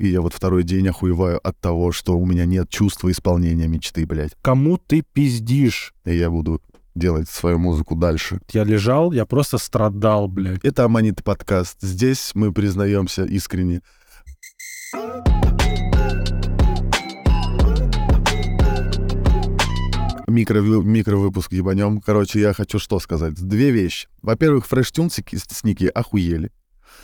и я вот второй день охуеваю от того, что у меня нет чувства исполнения мечты, блядь. Кому ты пиздишь? И я буду делать свою музыку дальше. Я лежал, я просто страдал, блядь. Это Аманит подкаст. Здесь мы признаемся искренне. Микро, микровыпуск ебанем. Короче, я хочу что сказать. Две вещи. Во-первых, фрештюнсики сники охуели.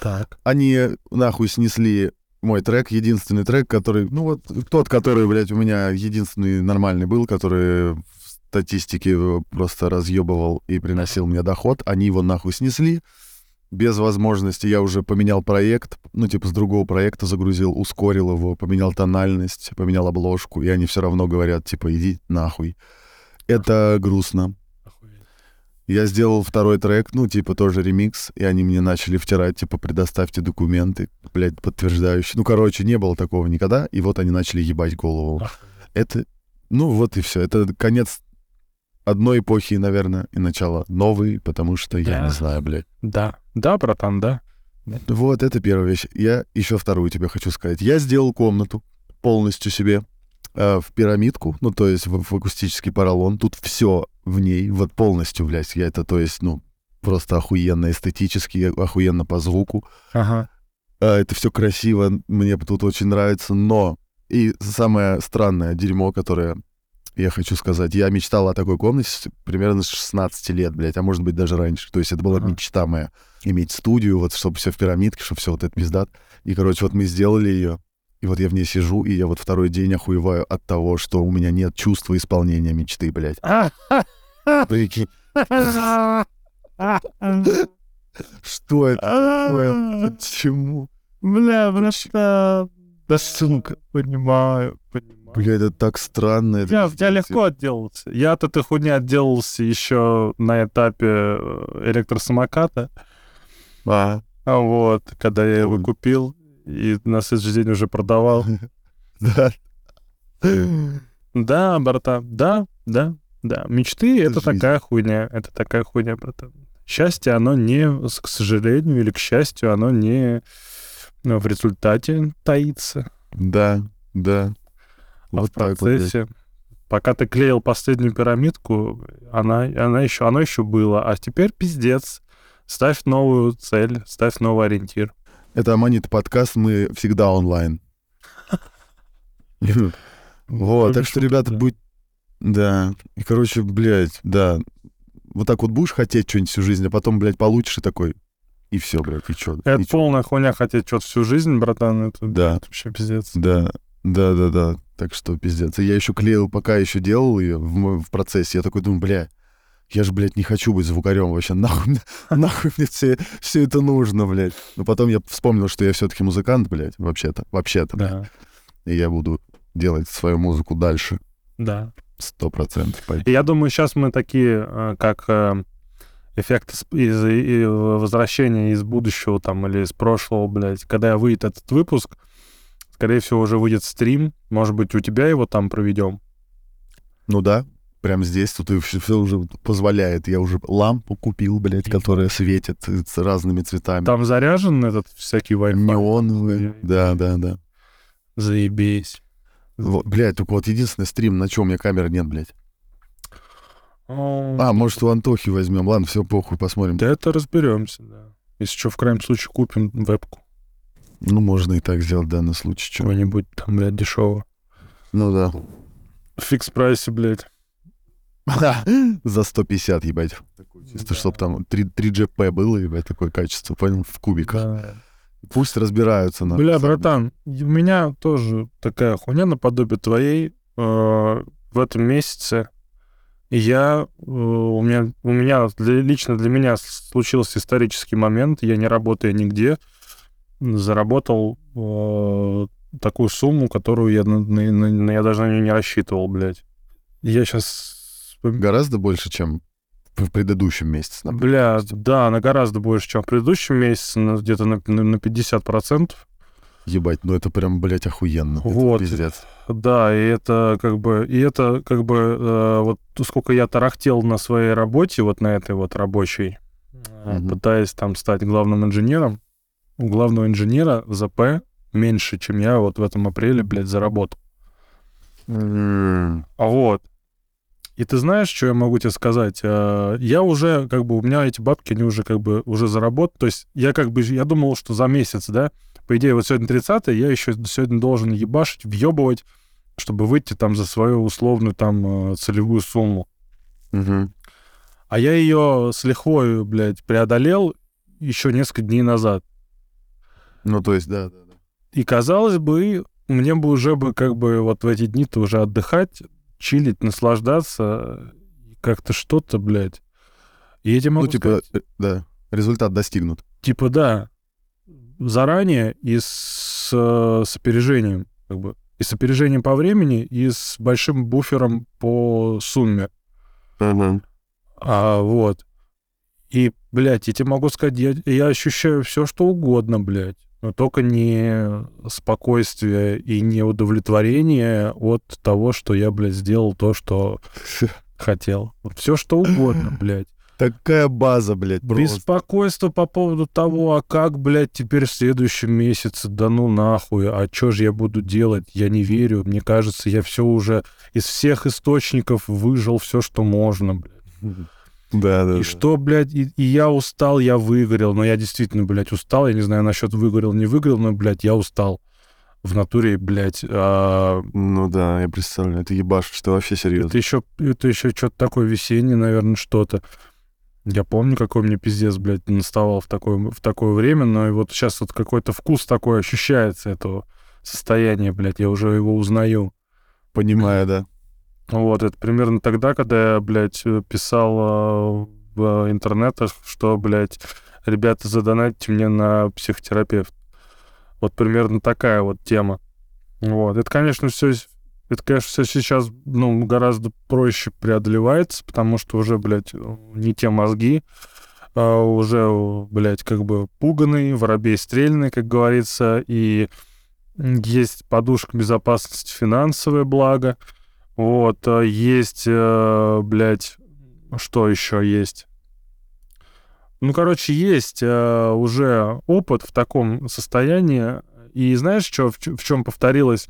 Так. Они нахуй снесли мой трек, единственный трек, который, ну вот тот, который, блядь, у меня единственный нормальный был, который в статистике просто разъебывал и приносил мне доход, они его нахуй снесли. Без возможности я уже поменял проект, ну, типа, с другого проекта загрузил, ускорил его, поменял тональность, поменял обложку, и они все равно говорят, типа, иди нахуй. Это грустно. Я сделал второй трек, ну, типа, тоже ремикс, и они мне начали втирать, типа, предоставьте документы, блядь, подтверждающие. Ну, короче, не было такого никогда, и вот они начали ебать голову. Это, ну, вот и все. Это конец одной эпохи, наверное, и начало новой, потому что я Да. не знаю, блядь. Да. Да, братан, да. Вот, это первая вещь. Я еще вторую тебе хочу сказать. Я сделал комнату полностью себе э, в пирамидку, ну, то есть в, в акустический поролон. Тут все в ней, вот полностью, блядь. Я это, то есть, ну, просто охуенно эстетически, охуенно по звуку. Ага. А, это все красиво, мне тут очень нравится, но и самое странное дерьмо, которое я хочу сказать, я мечтал о такой комнате примерно с 16 лет, блядь, а может быть даже раньше. То есть это была Ага. мечта моя, иметь студию, вот чтобы все в пирамидке, чтобы все вот это пиздат. И, короче, вот мы сделали ее, и вот я в ней сижу, и я вот второй день охуеваю от того, что у меня нет чувства исполнения мечты, блядь. Прикинь, что это? Почему? Бля, братан. Да сука, понимаю, понимаю. Бля, это так странно. это Я, я легко отделался. Я от этой хуйни отделался еще на этапе э, электросамоката. А, А Вот, когда я его купил и на следующий день уже продавал. да. Да, братан, да, да, да. Мечты — это такая хуйня, это такая хуйня, братан. Счастье, оно не, к сожалению или к счастью, оно не ну, в результате таится. Да, да. А Вот в вот. процессе, пока ты клеил последнюю пирамидку, она, она еще, оно еще было. А теперь пиздец. Ставь новую цель, ставь новый ориентир. Это Аманит подкаст, мы всегда онлайн. Вот, так что, ребята, будь... Да, и, короче, блядь, да. Вот так вот будешь хотеть что-нибудь всю жизнь, а потом, блядь, получишь и такой... И все, блядь, и чё? Это полная хуйня хотеть что-то всю жизнь, братан. Это, Да. это вообще пиздец. Да, да, да, да. Так что пиздец. И я еще клеил, пока еще делал ее в, в процессе. Я такой думаю, бля, я же, блядь, не хочу быть звукарем вообще. Нахуй нахуй мне все, все это нужно, блядь. Но потом я вспомнил, что я все-таки музыкант, блядь, вообще-то. Вообще-то. Да, И я буду делать свою музыку дальше. да. Сто процентов. Я думаю, сейчас мы такие, э, как э, эффект из, из- возвращения из будущего там или из прошлого, блядь. Когда выйдет этот выпуск, скорее всего, уже выйдет стрим. Может быть, у тебя его там проведем. Ну да, прям здесь тут все, уже позволяет. Я уже лампу купил, блядь, которая светит с разными цветами. Там заряжен этот всякий Wi-Fi. Неоновые. Да, да, да. Заебись. Вот, блядь, только вот единственный стрим, на чем у меня камеры нет, блядь. А, может, у Антохи возьмем. Ладно, все, похуй, посмотрим. Да это разберемся, да. Если что, в крайнем случае купим вебку. Ну, можно и так сделать в данный случай. Чего-нибудь там, блядь, дешевого. Ну да. В фикс-прайсе, блядь. За 150, ебать. Чисто, чтобы там 3, 3GP было, ебать, такое качество, понял, в кубиках. Пусть разбираются. на Бля, братан, у меня тоже такая хуйня наподобие твоей э, в этом месяце. Я, э, у меня, у меня для- лично для меня случился исторический момент. Я не работая нигде, заработал э, такую сумму, которую я, на- на- на- я даже на нее не рассчитывал, блядь. Я сейчас... Гораздо больше, чем в предыдущем месяце. например. Бля, да, она гораздо больше, чем в предыдущем месяце, где-то на, на, на 50%. Ебать, ну это прям, блядь, охуенно. Это Вот. пиздец. Да, и это как бы, и это как бы, э, вот сколько я тарахтел на своей работе, вот на этой вот рабочей, Мгм. пытаясь там стать главным инженером, у главного инженера ЗП меньше, чем я вот в этом апреле, блядь, заработал. А вот. И ты знаешь, что я могу тебе сказать? Э, Я уже, как бы, у меня эти бабки, они уже, как бы, уже заработали. То есть я, как бы, я думал, что за месяц, да, по идее, вот сегодня 30 я еще сегодня должен ебашить, въебывать, чтобы выйти там за свою условную там э, целевую сумму. мгм. А я ее с лихвой, блядь, преодолел еще несколько дней назад. Ну, то есть, да, да, да. И, казалось бы, мне бы уже бы как бы вот в эти дни-то уже отдыхать, чилить, наслаждаться, как-то что-то, блядь. И я тебе могу Ну, типа, сказать, э, да, результат достигнут. типа, да, заранее и с, э, с опережением, как бы. И с опережением по времени, и с большим буфером по сумме. А, вот. И, блядь, я тебе могу сказать, я, я ощущаю все, что угодно, блядь. Но только не спокойствие и не удовлетворение от того, что я, блядь, сделал то, что хотел. Вот все, что угодно, блядь. Такая база, блядь, просто. Беспокойство по поводу того, а как, блядь, теперь в следующем месяце, да ну нахуй, а что же я буду делать? Я не верю, мне кажется, я все уже из всех источников выжил все, что можно, блядь. Да, да. И да. что, блядь, и, и я устал, я выгорел. Но я действительно, блядь, устал. Я не знаю насчет выгорел, не выгорел, но, блядь, я устал. В натуре, блядь, а, Ну да, я представляю, это ебашь, что вообще серьезно. это еще, это еще что-то такое весеннее, наверное, что-то. Я помню, какой мне пиздец, блядь, наставал в такое, в такое время, но и вот сейчас вот какой-то вкус такой ощущается этого состояния, блядь, я уже его узнаю. Понимаю, да. Вот, это примерно тогда, когда я, блядь, э, писал э, в интернетах, что, блядь, ребята, задонатьте мне на психотерапевт. Вот примерно такая вот тема. Вот. Это, конечно, все, это, конечно, все сейчас, ну, гораздо проще преодолевается, потому что уже, блядь, не те мозги, а уже, блядь, как бы пуганный, воробей стрельный, как говорится, и есть подушка безопасности финансовое благо, вот, э, есть, э, блядь, что еще есть? Ну, короче, есть э, уже опыт в таком состоянии. И знаешь, что, в, в чем повторилась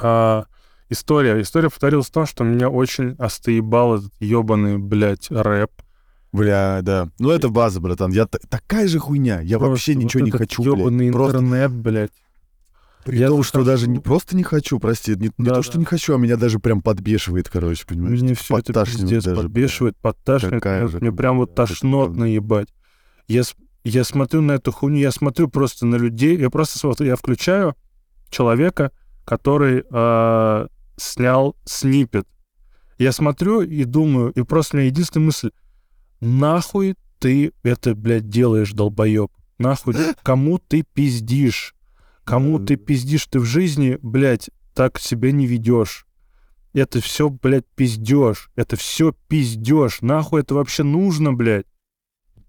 а, история? История повторилась в том, что меня очень остоебал этот ебаный, блядь, рэп. Бля, да. Ну это база, братан. Я такая же хуйня. Я вообще Просто ничего вот не хочу, блядь. Просто интернет, блядь. При я том, что захожу- даже не, просто не хочу, прости. Не, не Да, то, что да. не хочу, а меня даже прям подбешивает, короче, понимаешь? Мне Типа все это пиздец даже, подбешивает, подташнивает. Какая Мне, мне прям вот тошнотно ебать. Я, я смотрю на эту хуйню, я смотрю просто на людей, я просто смотрю, я включаю человека, который э, снял снипет. Я смотрю и думаю, и просто у меня единственная мысль, нахуй ты это, блядь, делаешь, долбоеб? Нахуй, кому ты пиздишь? Кому ты пиздишь? Ты в жизни, блядь, так себя не ведешь. Это все, блядь, пиздешь. Это все пиздешь. Нахуй это вообще нужно, блядь?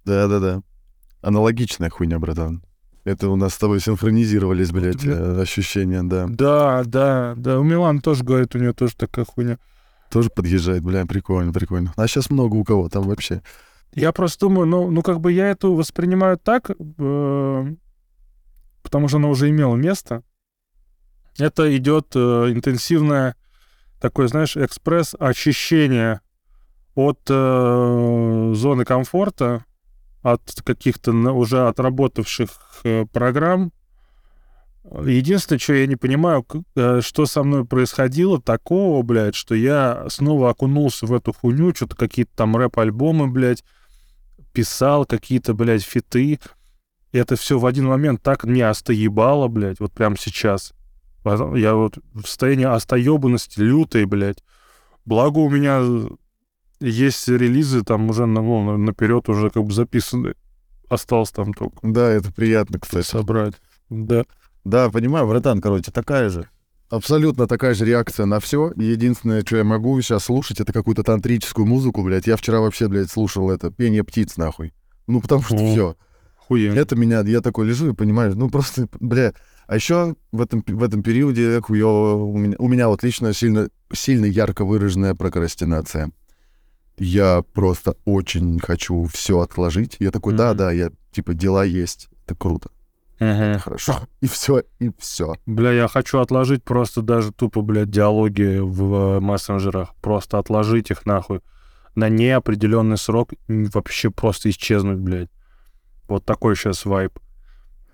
Да-да-да. Аналогичная хуйня, братан. Это у нас с тобой синхронизировались, блядь, бля- э, ощущения, да. Да, да, да. У Милан тоже говорит, у нее тоже такая хуйня. Тоже подъезжает, бля, прикольно, прикольно. А сейчас много у кого там вообще. Я просто думаю, ну, ну как бы я эту воспринимаю так, э, потому что она уже имела место. Это идет э, интенсивное такое, знаешь, экспресс-очищение от э, зоны комфорта, от каких-то уже отработавших э, программ. Единственное, что я не понимаю, э, что со мной происходило такого, блядь, что я снова окунулся в эту хуйню, что-то какие-то там рэп-альбомы, блядь, писал, какие-то, блядь, фиты. И это все в один момент так не остоебало, блядь, вот прямо сейчас. Я вот в состоянии остоебанности лютой, блядь. Благо у меня есть релизы там уже на, ну, наперед уже как бы записаны. Осталось там только Да, это приятно, кстати. собрать. Да. Да, понимаю, братан, короче, такая же. Абсолютно такая же реакция на все. Единственное, что я могу сейчас слушать, это какую-то тантрическую музыку, блядь. Я вчера вообще, блядь, слушал это пение птиц, нахуй. Ну, потому что все. Хуя. Это меня, я такой лежу и понимаю, ну просто, бля. А еще в этом, в этом периоде хуёво у меня, у меня вот лично сильно, сильно ярко выраженная прокрастинация. Я просто очень хочу все отложить. Я такой, да, да, я типа дела есть, это круто. Хорошо. И все, и все. Бля, я хочу отложить просто даже тупо, блядь, диалоги в э, мессенджерах. Просто отложить их нахуй на неопределенный срок. Вообще просто исчезнуть, блядь. Вот такой сейчас вайп.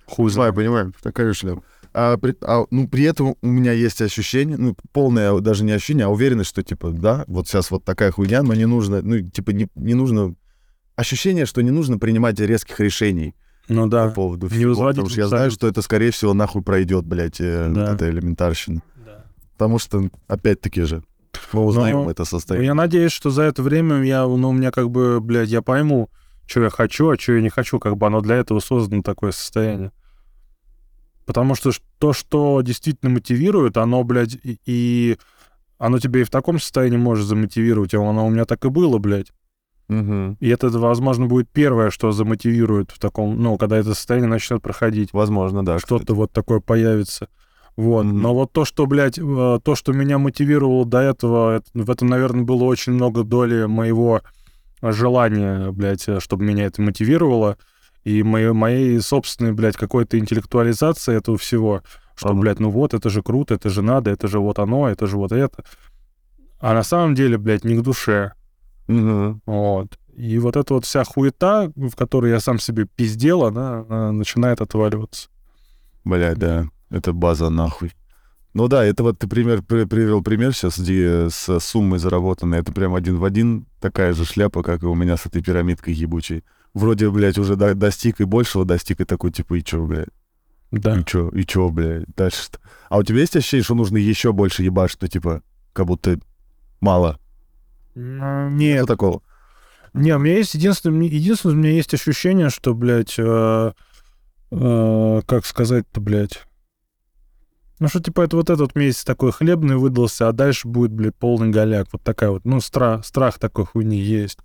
Хуй знает. понимаю, такая шляпа. А, при, а, ну, при этом у меня есть ощущение, ну, полное даже не ощущение, а уверенность, что, типа, да, вот сейчас вот такая хуйня, но не нужно, ну, типа, не, не нужно... Ощущение, что не нужно принимать резких решений Ну по да. поводу не всего, потому что я знаю, что это, скорее всего, нахуй пройдет, блядь, э, Да. это элементарщина. Да. Потому что, опять-таки же, мы узнаем Ну, это состояние. Я надеюсь, что за это время я, ну, у меня как бы, блядь, я пойму, что я хочу, а что я не хочу, как бы оно для этого создано такое состояние. Потому что то, что действительно мотивирует, оно, блядь, и, и оно тебя и в таком состоянии может замотивировать, а оно у меня так и было, блядь. Мгм. И это, возможно, будет первое, что замотивирует в таком, ну, когда это состояние начнет проходить. Возможно, да. Что-то вот такое появится. Вот. Мгм. Но вот то, что, блядь, э, то, что меня мотивировало до этого, это- в этом, наверное, было очень много доли моего желания, блядь, э, чтобы меня это мотивировало. И моей, моей собственной, блядь, какой-то интеллектуализации этого всего. Что, Ага. блядь, ну вот, это же круто, это же надо, это же вот оно, это же вот это. А на самом деле, блядь, не к душе. Мгм. Вот. И вот эта вот вся хуета, в которой я сам себе пиздел, она, она начинает отваливаться. Блядь, да. Это база нахуй. Ну да, это вот ты пример, при- привел пример сейчас, где с суммой заработанной, это прям один в один такая же шляпа, как и у меня с этой пирамидкой ебучей. Вроде, блядь, уже до- достиг и большего достиг, и такой, типа, и чё, блядь, Да. и чё, и чё, блядь, дальше-то? А у тебя есть ощущение, что нужно еще больше ебать, что, типа, как будто мало? Нет, Что такого? Не, у меня есть единственное, единственное, у меня есть ощущение, что, блядь, э, э, как сказать-то, блядь, ну что, типа, это вот этот месяц такой хлебный выдался, а дальше будет, блядь, полный голяк. Вот такая вот, ну, страх, страх такой хуйни есть.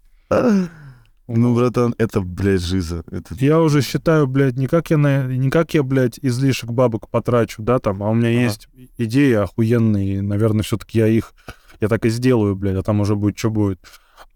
Ну, братан, это, блядь, жиза. Это... Я уже считаю, блядь, не как я, на, не как я, блядь, излишек бабок потрачу, да, там, а у меня Ага. есть идеи охуенные, и, наверное, все-таки я их, я так и сделаю, блядь, а там уже будет, что будет.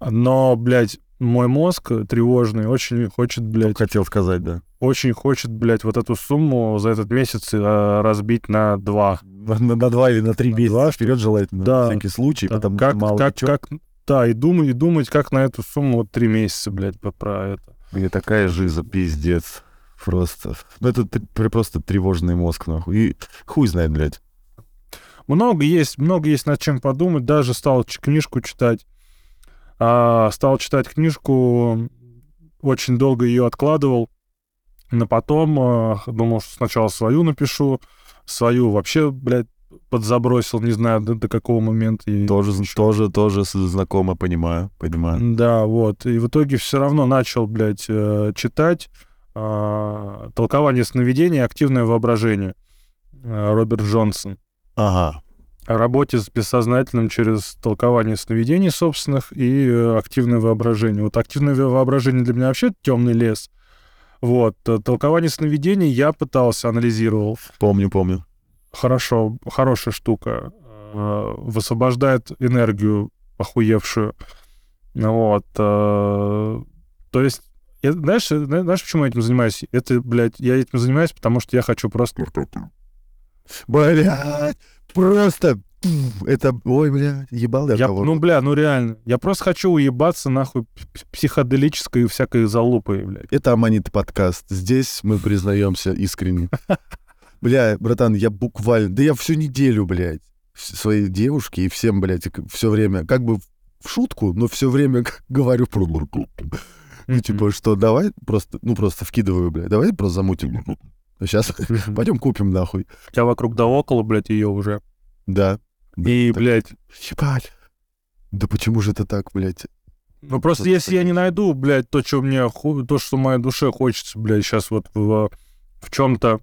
Но, блядь, мой мозг тревожный очень хочет, блядь, Хотел сказать, да. Очень хочет, блядь, вот эту сумму за этот месяц э, разбить на два. На, на- два или на три На месяца два, вперед желательно. Да. На всякий случай, Да. потому как, что мало как, чё. как, да, и думать, и думать, как на эту сумму вот три месяца, блядь, по- про это. И такая жиза, пиздец. Просто. Ну, это просто тревожный мозг, нахуй. И хуй знает, блядь. Много есть, много есть над чем подумать. Даже стал книжку читать. А, стал читать книжку, очень долго ее откладывал. Но потом а, думал, что сначала свою напишу, свою вообще, блядь, подзабросил, не знаю до, до какого момента. И Тоже, ещё- тоже, тоже знакомо, понимаю, понимаю. Да, вот. И в итоге все равно начал, блядь, э, читать а, «Толкование сновидений. Активное воображение» э, Роберт Джонсон. Ага. О работе с бессознательным через толкование сновидений собственных и э, активное воображение. Вот активное воображение для меня вообще темный лес. Вот. Толкование сновидений я пытался, анализировал. Помню, помню. Хорошо, хорошая штука. Э, Высвобождает энергию охуевшую. Вот. э, То есть, я- знаешь, э, зна- знаешь, почему я этим занимаюсь? Это, блядь, я этим занимаюсь, потому что я хочу просто... Блядь, просто... Это, ой, блядь, ебал я, Я, кого ну, бля, ну реально. Я просто хочу уебаться нахуй психоделической всякой залупой, блядь. Это Аманит подкаст. Здесь мы признаемся искренне. Бля, братан, я буквально... Да я всю неделю, блядь, своей девушке и всем, блядь, все время, как бы в шутку, но все время говорю про Ну, типа, что давай просто, ну, просто вкидываю, блядь, давай просто замутим. Сейчас пойдем купим, нахуй. Я вокруг да около, блядь, ее уже. Да. И, Так, блядь, Ебать. Да почему же это так, блядь? ну просто Что-то если я не найду, блядь, то, что мне, то, что моей душе хочется, блядь, сейчас вот в, в чем-то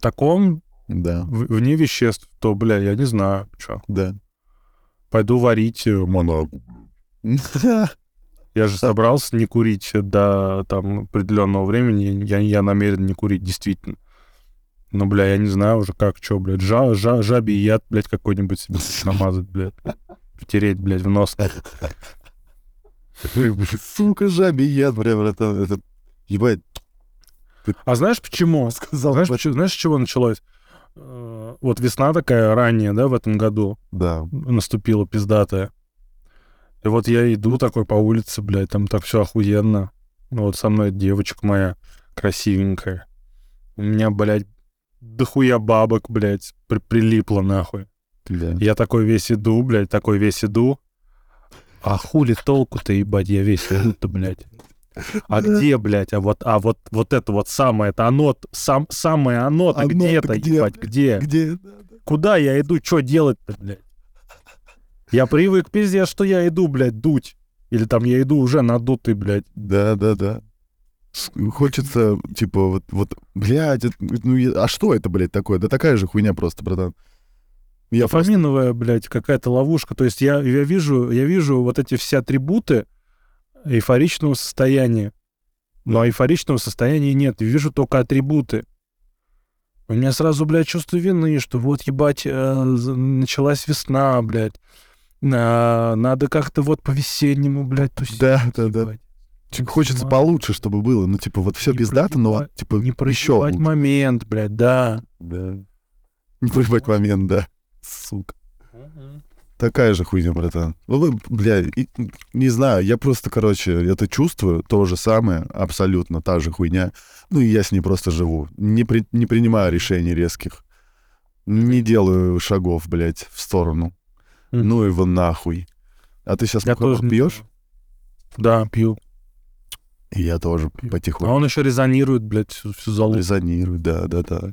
таком, Да, в- вне веществ, то, бля, я не знаю, что. да. Пойду варить э, моногу. Я же собрался не курить до там определенного времени. Я, я намерен не курить, действительно. Но, бля, я не знаю уже как, что, блядь. Жа, жа, жабий яд, блядь, какой-нибудь себе намазать, блядь. Втереть, блядь, в нос. Сука, жабий яд, бля, братан. Это... Ебать. А знаешь почему? Сказал, Знаешь, почему- знаешь, с чего началось? Э, Вот весна такая ранняя, да, в этом году Да. наступила пиздатая. И вот я иду такой по улице, блядь, там так все охуенно. Ну, Вот со мной девочка моя красивенькая. У меня, блядь, дохуя бабок, блядь, при- прилипло нахуй. Да. Я такой весь иду, блядь, такой весь иду. А хули толку-то, ебать, я весь иду-то, блядь. А Да. где, блядь, а вот, а вот, вот это вот самое, это оно, сам, самое оно-то Оно-то где-то, где, ебать, где? Где? Куда я иду, что делать-то, блядь? Я привык пиздец, что я иду, блядь, дуть. Или там я иду уже надутый, блядь. Да, да, да. Хочется, типа, вот, вот, блядь, это- ну, а что это, блядь, такое? Да такая же хуйня просто, братан. Я просто... Дофаминовая, блядь, какая-то ловушка. То есть я, я, вижу, я вижу вот эти все атрибуты эйфоричного состояния. Но эйфоричного состояния нет. Я вижу только атрибуты. У меня сразу, блядь, чувство вины, что вот, ебать, э, началась весна, блядь. На- надо как-то вот по-весеннему, блядь, тусить. Да, да, да. ебать. Типа, Хочется получше, чтобы было. Ну, типа, вот все Не пиздато, но, типа, Не еще лучше. момент, блядь, да. Да. Не проебать момент, да. Сука. Такая же хуйня, братан. Ну, вы, бля, и- не знаю, я просто, короче, это чувствую, то же самое, абсолютно та же хуйня. Ну, и я с ней просто живу. Не, при- не принимаю решений резких. Не делаю шагов, блядь, в сторону. Мгм. Ну его нахуй. А ты сейчас Я тоже пьешь? Да, пью. И я тоже А потихоньку. он еще резонирует, блядь, всю, залупу. Резонирую, да, да, да.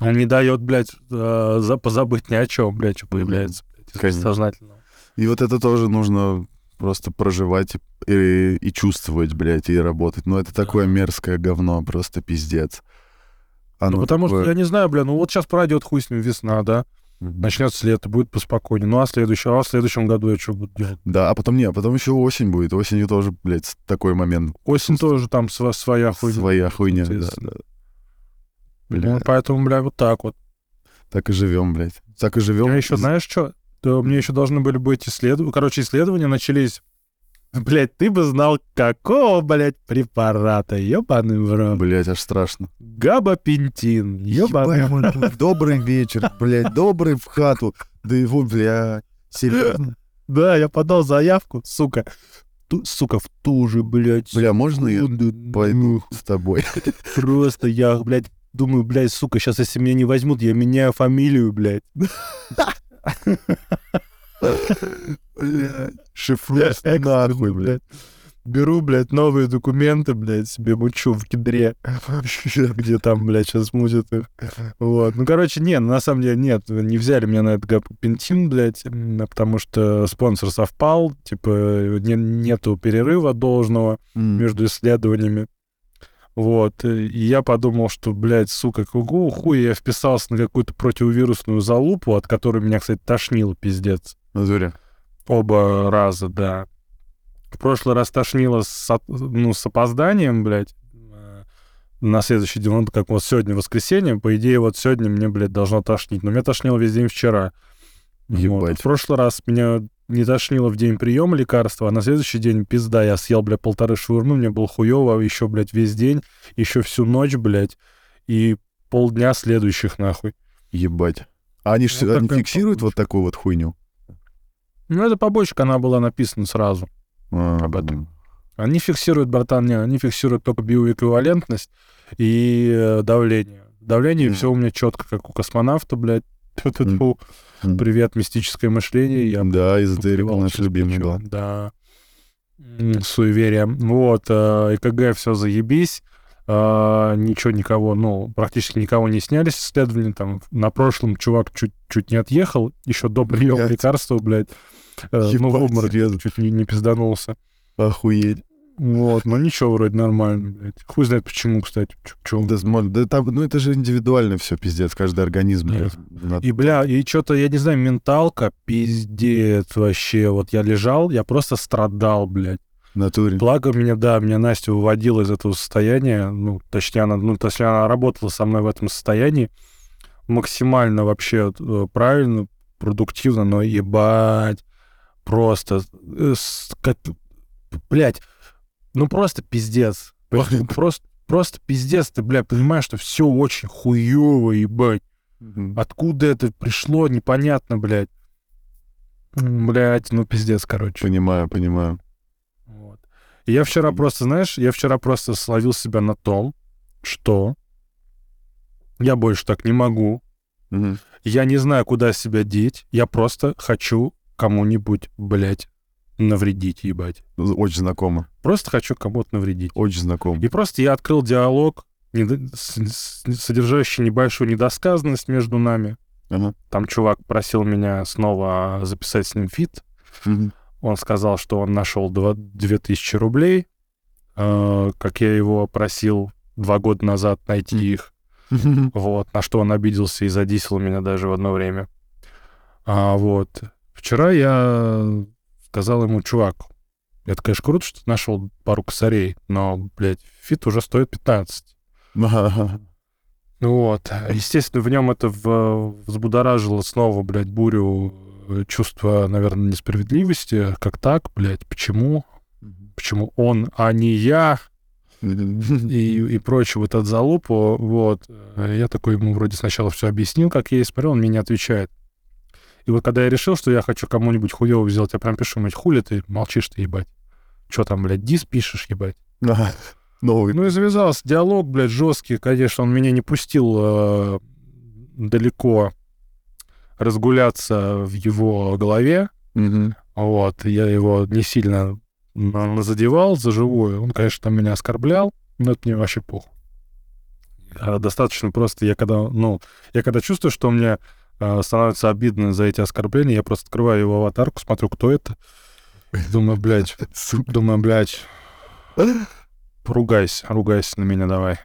Он не дает, блядь, э, за, позабыть ни о чем, блядь, что появляется, блядь, бессознательного. И вот это тоже нужно просто проживать и, и чувствовать, блядь, и работать. Но это такое мерзкое говно, просто пиздец. Оно Ну, потому что, такое- я не знаю, бля, ну вот сейчас пройдет хуй с ним весна, да. Начнется лето, будет поспокойнее. Ну, а следующее, а в следующем году я что буду делать? Да, а потом не, а потом еще осень будет. Осенью тоже, блядь, с- такой момент. Осень тоже там сва- своя хуйня. Своя хуйня, да, да. Бля, Ну, поэтому, бля, вот так вот. так и живем, блядь. Так и живем. Я еще, знаешь что? Да, мне еще должны были быть исследования. Короче, исследования начались. Блять, ты бы знал, какого, блядь, препарата. Ёбаный в рот. Блядь, аж страшно. Габапентин. Ёбаный. Ебать, Добрый вечер, блядь, добрый в хату. Да его, блядь, серьезно. Да, я подал заявку, сука. Ту- сука, в ту же, блядь. Бля, можно я пойду с тобой? Просто я, блядь, думаю, блядь, сука, сейчас если меня не возьмут, я меняю фамилию, блядь. Блядь, шифруешь нахуй, блядь. Беру, блядь, новые документы, блядь, себе мучу в кедре, где там, блядь, сейчас мутят их. Вот. Ну, короче, нет, на самом деле нет, не взяли меня на этот гапентин, блядь, потому что спонсор совпал, типа, не- нету перерыва должного М. между исследованиями. Вот. И я подумал, что, блядь, сука, какого хуя я вписался на какую-то противовирусную залупу, от которой меня, кстати, тошнило, пиздец. В натуре. Оба раза, да. В прошлый раз тошнило с, ну, с опозданием, блядь. э, На следующий день, ну, как вот сегодня воскресенье, по идее, вот сегодня мне, блядь, должно тошнить. Но меня тошнило весь день вчера. Вот. Ебать. В прошлый раз меня не тошнило в день приема лекарства, а на следующий день пизда. Я съел, блядь, полторы шаурмы, мне было хуево еще, блядь, весь день, еще всю ночь, блядь, и полдня следующих, нахуй. Ебать. А они, ж- Вот они фиксируют вот такую вот хуйню? Ну, это побочка, она была написана сразу. А, Об этом. Они фиксируют, братан, не, они фиксируют только биоэквивалентность и э, давление. Давление, Мгм. все у меня четко, как у космонавта, блядь. Мгм. Привет, мистическое мышление. Я Да, эзотерика наш любимый, да. Да. М, Суеверие. Вот, э, ЭКГ все заебись. Э, Ничего никого, ну, практически никого не сняли с исследований. Там на прошлом чувак чуть, чуть не отъехал, еще до приема лекарства, блядь. Э, Ну, в обморок серьезно? чуть не, не пизданулся. Охуеть. Вот, но ничего, вроде нормально, блядь. Хуй знает почему, кстати. Чё-. Да, да там, ну это же индивидуально все, пиздец, каждый организм. Блядь, на- И, бля, и что-то, я не знаю, менталка, пиздец вообще. Вот я лежал, я просто страдал, блядь. натуре. Благо меня, да, меня Настя выводила из этого состояния. Ну, точнее, она, ну, точнее, она работала со мной в этом состоянии. Максимально вообще э, правильно, продуктивно, но ебать. Просто, э, как, блядь, ну просто пиздец. Просто просто пиздец, ты, бля, понимаешь, что все очень хуево, ебать. Откуда это пришло, непонятно, блядь. Блядь, ну пиздец, короче. Понимаю, понимаю. Вот. И я вчера просто, знаешь, я вчера просто словил себя на том, что я больше так не могу. Мгм. Я не знаю, куда себя деть. Я просто хочу кому-нибудь, блядь, навредить, ебать. Очень знакомо. Просто хочу кому-то навредить. Очень знакомо. И просто я открыл диалог, содержащий небольшую недосказанность между нами. Ага. Там чувак просил меня снова записать с ним feat. Мгм. Он сказал, что он нашел два- 2000 рублей, э, как я его просил два года назад найти их. Вот, на что он обиделся и задиссил меня даже в одно время. А вот, вчера я сказал ему, чувак, это, конечно, круто, что ты нашел пару косарей, но, блядь, feat уже стоит 15. Ага. Вот. Естественно, в нем это взбудоражило снова, блядь, бурю э, чувства, наверное, несправедливости. Как так, блядь, почему? Почему он, а не я? И, и прочее, вот от залупу. Вот. Э, Я такой ему вроде сначала все объяснил, как есть, смотрел, он мне не отвечает. И вот когда я решил, что я хочу кому-нибудь хуёво сделать, я прям пишу, мать, хули ты молчишь ты, ебать? Что там, блядь, дис пишешь, ебать? Ага. Новый. Ну и завязался диалог, блядь, жесткий, конечно, он меня не пустил э, далеко разгуляться в его голове, Мгм. вот, я его не сильно задевал за живую, он, конечно, там меня оскорблял, но это мне вообще похуй. А Достаточно просто, я когда, ну, я когда чувствую, что мне э, становится обидно за эти оскорбления, я просто открываю его аватарку, смотрю, кто это, думаю, блядь, думаю, блядь, ругайся, ругайся на меня давай.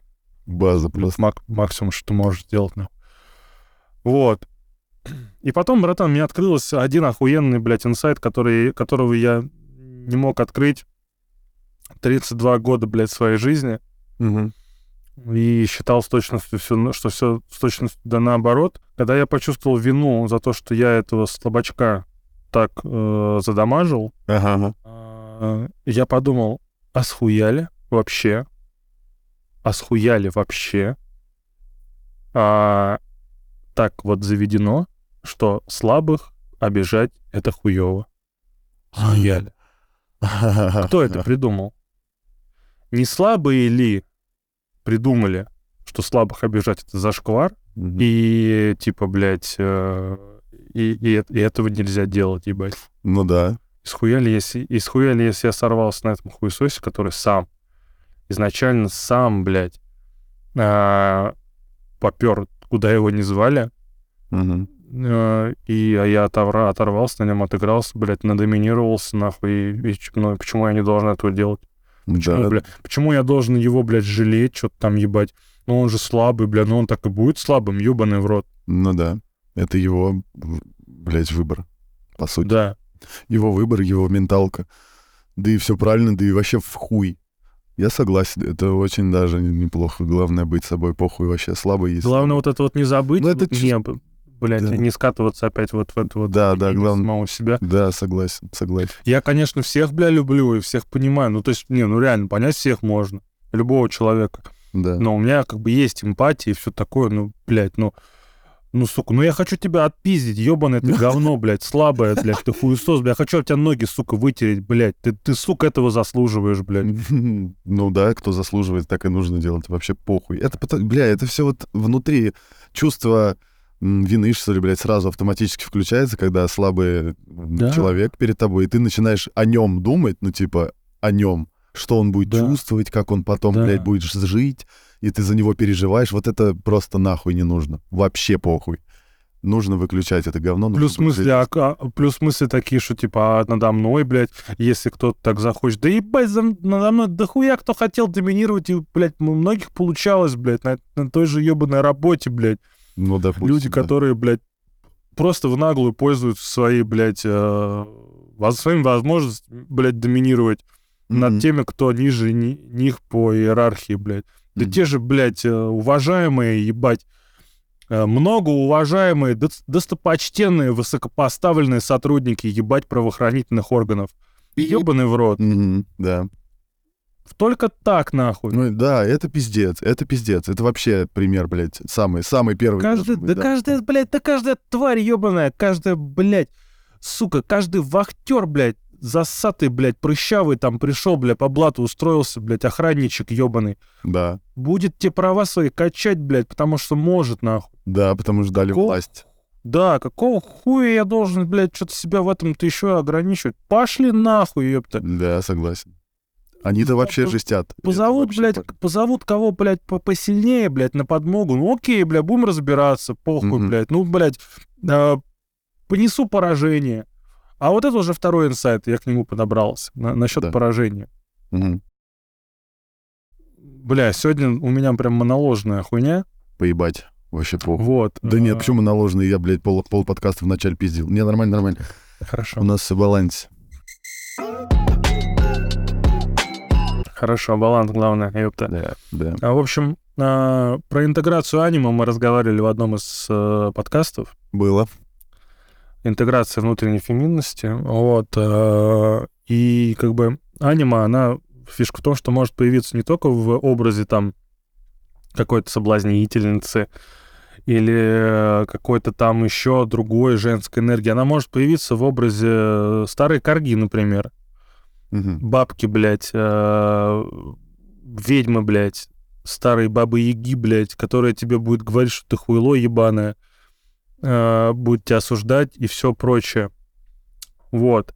База Плюс просто. мак- максимум, что ты можешь сделать. Ну. Вот. И потом, братан, мне открылся один охуенный, блядь, инсайт, который, которого я не мог открыть 32 года, блядь, своей жизни. Мгм. И считал с точностью все, что все с точностью да наоборот. Когда я почувствовал вину за то, что я этого слабачка так э, задамажил, Ага, а, я подумал, а схуяли вообще? А схуяли вообще? А, так вот заведено, что слабых обижать — это хуево. Схуяли. Кто это придумал? Не слабые ли придумали, что слабых обижать — это зашквар? Мгм. И типа, блядь, э, и, и, и этого нельзя делать, ебать. Ну да. Исхуяли, если, исхуяли, если я сорвался на этом хуесосе, который сам, изначально сам, блядь, а, попер, куда его не звали, Мгм. а, и а я оторвался на нем, отыгрался, блядь, надоминировался, нахуй, и, и ну, почему я не должен этого делать? Почему, Да. бля, почему я должен его, блядь, жалеть, что-то там ебать? Ну, он же слабый, бля, ну он так и будет слабым, ебаный в рот. Ну да. Это его, блядь, выбор. По сути. Да. Его выбор, его менталка. Да и все правильно, да и вообще в хуй. Я согласен, это очень даже неплохо. Главное быть собой, похуй вообще слабый есть. Главное вот это вот не забыть, Ну, это не, блядь, Да. не скатываться опять вот в это вот Да, да, главное. самого себя. Да, согласен, согласен. Я, конечно, всех, бля, люблю и всех понимаю. Ну, то есть, не, ну реально, понять всех можно. Любого человека. Да. Но у меня как бы есть эмпатия и все такое, ну, блядь, ну, ну, сука, ну я хочу тебя отпиздить, ебаное ты говно, блядь, слабое, блядь, ты хуесос, блядь, я хочу от тебя ноги, сука, вытереть, блядь, ты, ты, сука, этого заслуживаешь, блядь. Ну да, кто заслуживает, так и нужно делать. Вообще похуй. Это, бля, это все вот внутри чувство вины, что ли, блядь, сразу автоматически включается, когда слабый Да. человек перед тобой, и ты начинаешь о нем думать, ну типа о нем, что он будет Да. чувствовать, как он потом, Да. блядь, будет жить, и ты за него переживаешь. Вот это просто нахуй не нужно. Вообще похуй. Нужно выключать это говно. Плюс мысли, а- а- плюс мысли такие, что типа а надо мной, блядь, если кто-то так захочет. Да ебать, за, надо мной да хуя кто хотел доминировать, и, блядь, у многих получалось, блядь, на, на той же ебаной работе, блядь. Ну, допустим, Люди, да. которые, блядь, просто в наглую пользуются своей, блядь, э, своими возможностями, блядь, доминировать над Мгм. теми, кто ниже ни- них по иерархии, блядь. Да Мгм. те же, блядь, э, уважаемые, ебать, э, многоуважаемые, дос- достопочтенные, высокопоставленные сотрудники, ебать, правоохранительных органов. Ебаный в рот. Мгм, Да. Только так, нахуй. Ну да, это пиздец, это пиздец. Это вообще пример, блядь, самый, самый первый. Каждый, быть, да, каждая, блядь, да каждая тварь ебаная, каждая, блядь, сука, каждый вахтер, блядь, засатый, блядь, прыщавый там пришел, блядь, по блату устроился, блядь, охранничек ебаный. Да, Будет те права свои качать, блядь, потому что может, нахуй. да, потому что дали Какого власть. Да, какого хуя я должен, блядь, что-то себя в этом-то еще ограничивать? Пошли нахуй, ёпта. Да, согласен. Они-то вообще Поз- жестят. Позовут, вообще блядь, похуй. позовут кого, блядь, по- посильнее, блядь, на подмогу. Ну окей, блядь, будем разбираться, похуй, Мгм. блядь. Ну, блядь, а, понесу поражение. А вот это уже второй инсайт, я к нему подобрался, на, насчет Да. поражения. Мгм. Бля, сегодня у меня прям моноложная хуйня. Поебать. Вообще похуй. Вот. Да нет, а, почему наложенный? Я, блядь, пол, пол подкаста вначале пиздил. Не, нормально, нормально. Хорошо. У нас все Хорошо, баланс главное, ёпта. Да, да. А, в общем, а, про интеграцию аниме мы разговаривали в одном из э, подкастов. Было. интеграция внутренней феминности. Вот. э, И как бы аниме, она фишка в том, что может появиться не только в образе там какой-то соблазнительницы или э, какой-то там еще другой женской энергии. Она может появиться в образе старой корги, например. Мгм. Бабки, блядь, э, ведьмы, блядь, старые бабы-яги, блядь, которая тебе будет говорить, что ты хуйло ебаное, э, будет тебя осуждать и все прочее. Вот.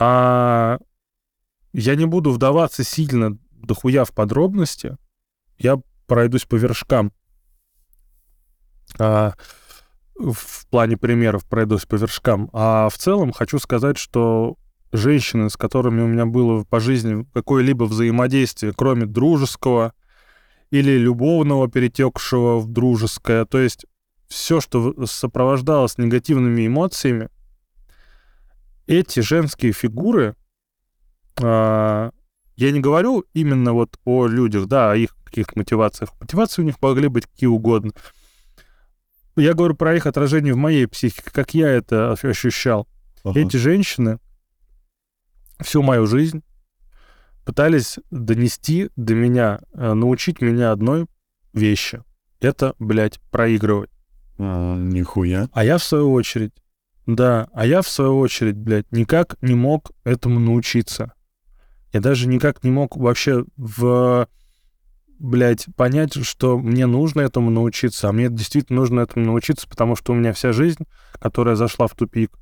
А я не буду вдаваться сильно дохуя в подробности. Я пройдусь по вершкам. А, в плане примеров пройдусь по вершкам. А в целом хочу сказать, что женщины, с которыми у меня было по жизни какое-либо взаимодействие, кроме дружеского или любовного, перетекшего в дружеское, то есть все, что сопровождалось негативными эмоциями, эти женские фигуры, а, я не говорю именно вот о людях, да, о их каких-то мотивациях. Мотивации у них могли быть какие угодно. Я говорю про их отражение в моей психике, как я это ощ- ощущал. Ага. Эти женщины всю мою жизнь пытались донести до меня, э, научить меня одной вещи. Это, блядь, проигрывать. А, нихуя. А я в свою очередь, да, а я в свою очередь, блядь, никак не мог этому научиться. Я даже никак не мог вообще в, блядь, понять, что мне нужно этому научиться. А мне действительно нужно этому научиться, потому что у меня вся жизнь, которая зашла в тупик,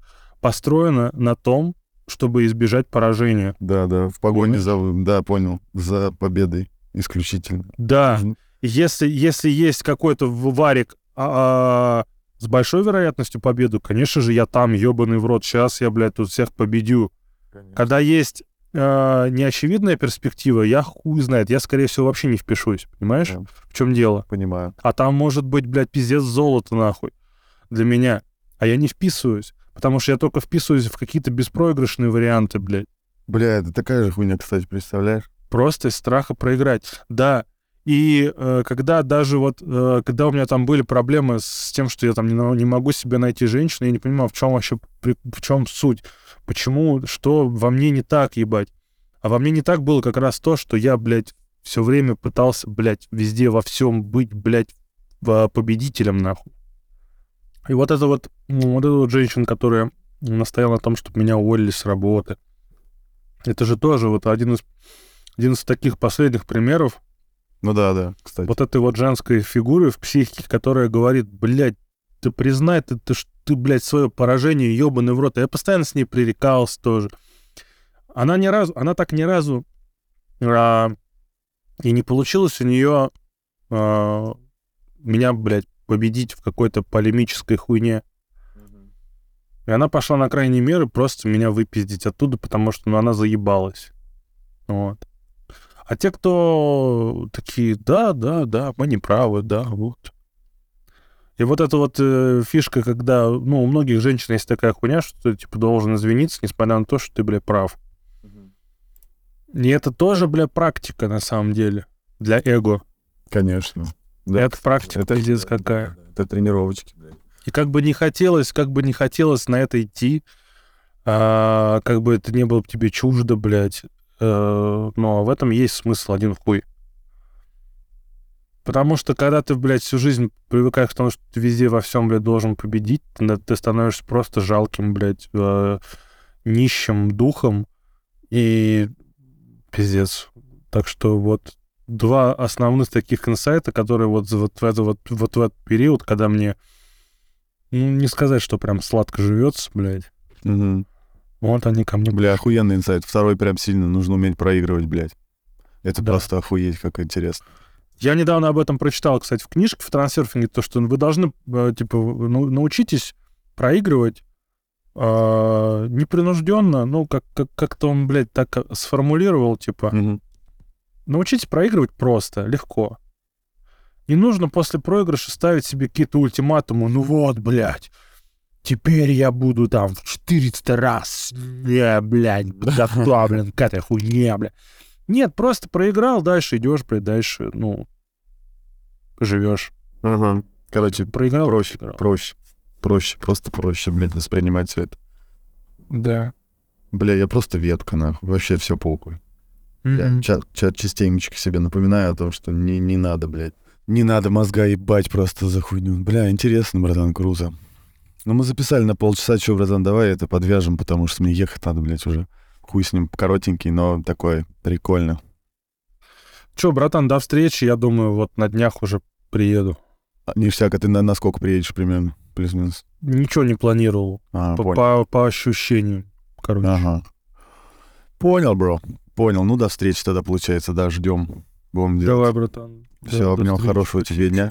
построена на том, чтобы избежать поражения. Да, да, в погоне за... Да, понял. За победой исключительно. Да, если, если есть какой-то варик а, а, с большой вероятностью победы, конечно же, я там, ебаный в рот, сейчас я, блядь, тут всех победю. Когда есть а, неочевидная перспектива, я хуй знает, я, скорее всего, вообще не впишусь, понимаешь? Да. В чем дело? Понимаю. А там может быть, блядь, пиздец золото, нахуй, для меня. А я не вписываюсь, потому что я только вписываюсь в какие-то беспроигрышные варианты, блядь. Бля, это такая же хуйня, кстати, представляешь? Просто из страха проиграть. Да. И э, когда даже вот, э, когда у меня там были проблемы с тем, что я там не, не могу себе найти женщину, я не понимаю, в чем вообще, при- в чем суть, почему, что во мне не так, ебать. А во мне не так было как раз то, что я, блядь, все время пытался, блядь, везде во всем быть, блядь, в- победителем, нахуй. И вот это вот, ну, вот эта вот женщина, которая настояла на том, чтобы меня уволили с работы. Это же тоже вот один из, один из таких последних примеров Ну да, да, кстати. вот этой вот женской фигуры в психике, которая говорит, блядь, ты признай, ты, ты, ты блядь, свое поражение ебаный в рот. Я постоянно с ней пререкался тоже. Она ни разу, она так ни разу а, и не получилось у нее а, меня, блядь, победить в какой-то полемической хуйне. И она пошла на крайние меры просто меня выпиздить оттуда, потому что ну, она заебалась. Вот. А те, кто такие, да, да, да, мы не правы, да, вот. И вот эта вот э, фишка, когда, ну, у многих женщин есть такая хуйня, что ты, типа, должен извиниться, несмотря на то, что ты, бля, прав. И это тоже, бля, практика, на самом деле, для эго. Конечно. Да. Это практика, Это пиздец какая. Это тренировочки, блядь. И как бы не хотелось, как бы не хотелось на это идти, а, как бы это не было бы тебе чуждо, блядь, э, но в этом есть смысл один хуй. Потому что когда ты, блядь, всю жизнь привыкаешь к тому, что ты везде во всем, блядь, должен победить, ты, ты становишься просто жалким, блядь, э, нищим духом, и пиздец. Так что вот два основных таких инсайта, которые вот, вот, в, это, вот, вот в этот период, когда мне, ну, не сказать, что прям сладко живется, блядь, Мгм. вот они ко мне... Бля, охуенный инсайт. Второй прям сильно нужно уметь проигрывать, блядь. Это Да. просто охуеть, как интересно. Я недавно об этом прочитал, кстати, в книжке в трансерфинге, то, что вы должны, э, типа, ну, научитесь проигрывать э, непринужденно, ну, как, как, как-то он, блядь, так сформулировал, типа, Мгм. Научитесь проигрывать просто, легко. Не нужно после проигрыша ставить себе какие-то ультиматумы, ну вот, блядь, теперь я буду там в 400 раз, не, блядь, подготовлен к этой хуйне, блядь. Нет, просто проиграл, дальше идешь, блядь, дальше, ну, живешь. Ага. Короче, Проиграл, проще, проиграл. проще. Проще, просто проще, блядь, воспринимать все это. Да. Бля, я просто ветка, нахуй. Вообще все похуй. Я Мгм. ча- ча- частенько себе напоминаю о том, что не, не надо, блядь. Не надо мозга ебать просто за хуйню. Бля, интересно, братан, круто. Ну, мы записали на полчаса, что, братан, давай это подвяжем, потому что мне ехать надо, блядь, уже. Хуй с ним, коротенький, но такой, прикольно. Че, братан, до встречи. Я думаю, вот на днях уже приеду. А, Ништяк, а ты на, на сколько приедешь примерно? Плюс-минус. Ничего не планировал. А, по, понял. по, по ощущению. Короче. Ага. Понял, бро. Понял. Ну, до встречи тогда, получается, да, ждем. Будем делать. Давай, братан. Все, Да, обнял. Хорошего тебе дня.